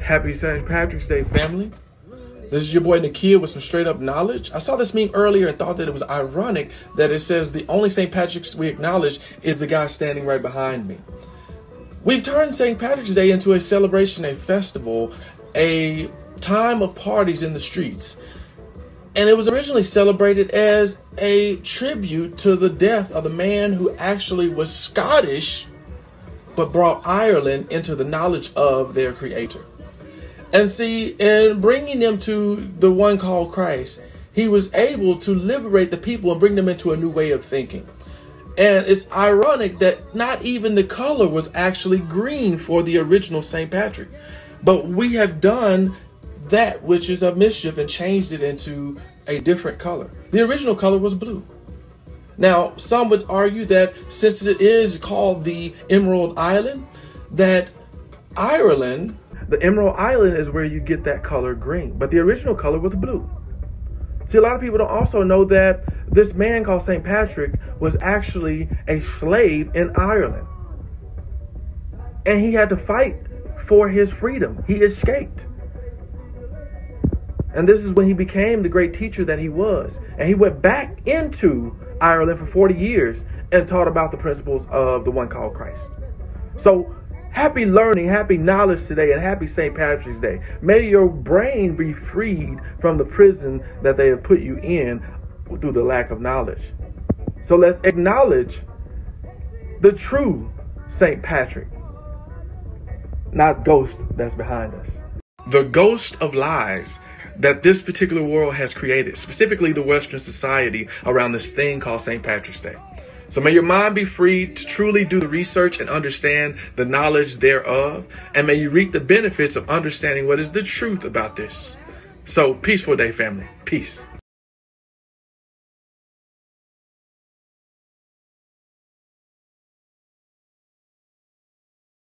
Happy St. Patrick's Day, family. This is your boy Nikia with some straight up knowledge. I saw this meme earlier and thought that it was ironic that it says the only St. Patrick's we acknowledge is the guy standing right behind me. We've turned St. Patrick's Day into a celebration, a festival, a time of parties in the streets. And it was originally celebrated as a tribute to the death of the man who actually was Scottish but brought Ireland into the knowledge of their creator. And see, in bringing them to the one called Christ, he was able to liberate the people and bring them into a new way of thinking. And it's ironic that not even the color was actually green for the original St. Patrick. But we have done that which is a mischief and changed it into a different color. The original color was blue. Now, some would argue that since it is called the Emerald Island, that Ireland the Emerald Island is where you get that color green, but the original color was blue. See, a lot of people don't also know that this man called St. Patrick was actually a slave in Ireland. And he had to fight for his freedom. He escaped. And this is when he became the great teacher that he was. And he went back into Ireland for 40 years and taught about the principles of the one called Christ. So Happy learning, happy knowledge today, and happy St. Patrick's Day. May your brain be freed from the prison that they have put you in through the lack of knowledge. So let's acknowledge the true St. Patrick, not ghost that's behind us. The ghost of lies that this particular world has created, specifically the Western society, around this thing called St. Patrick's Day. So may your mind be free to truly do the research and understand the knowledge thereof. And may you reap the benefits of understanding what is the truth about this. So, peaceful day, family. Peace.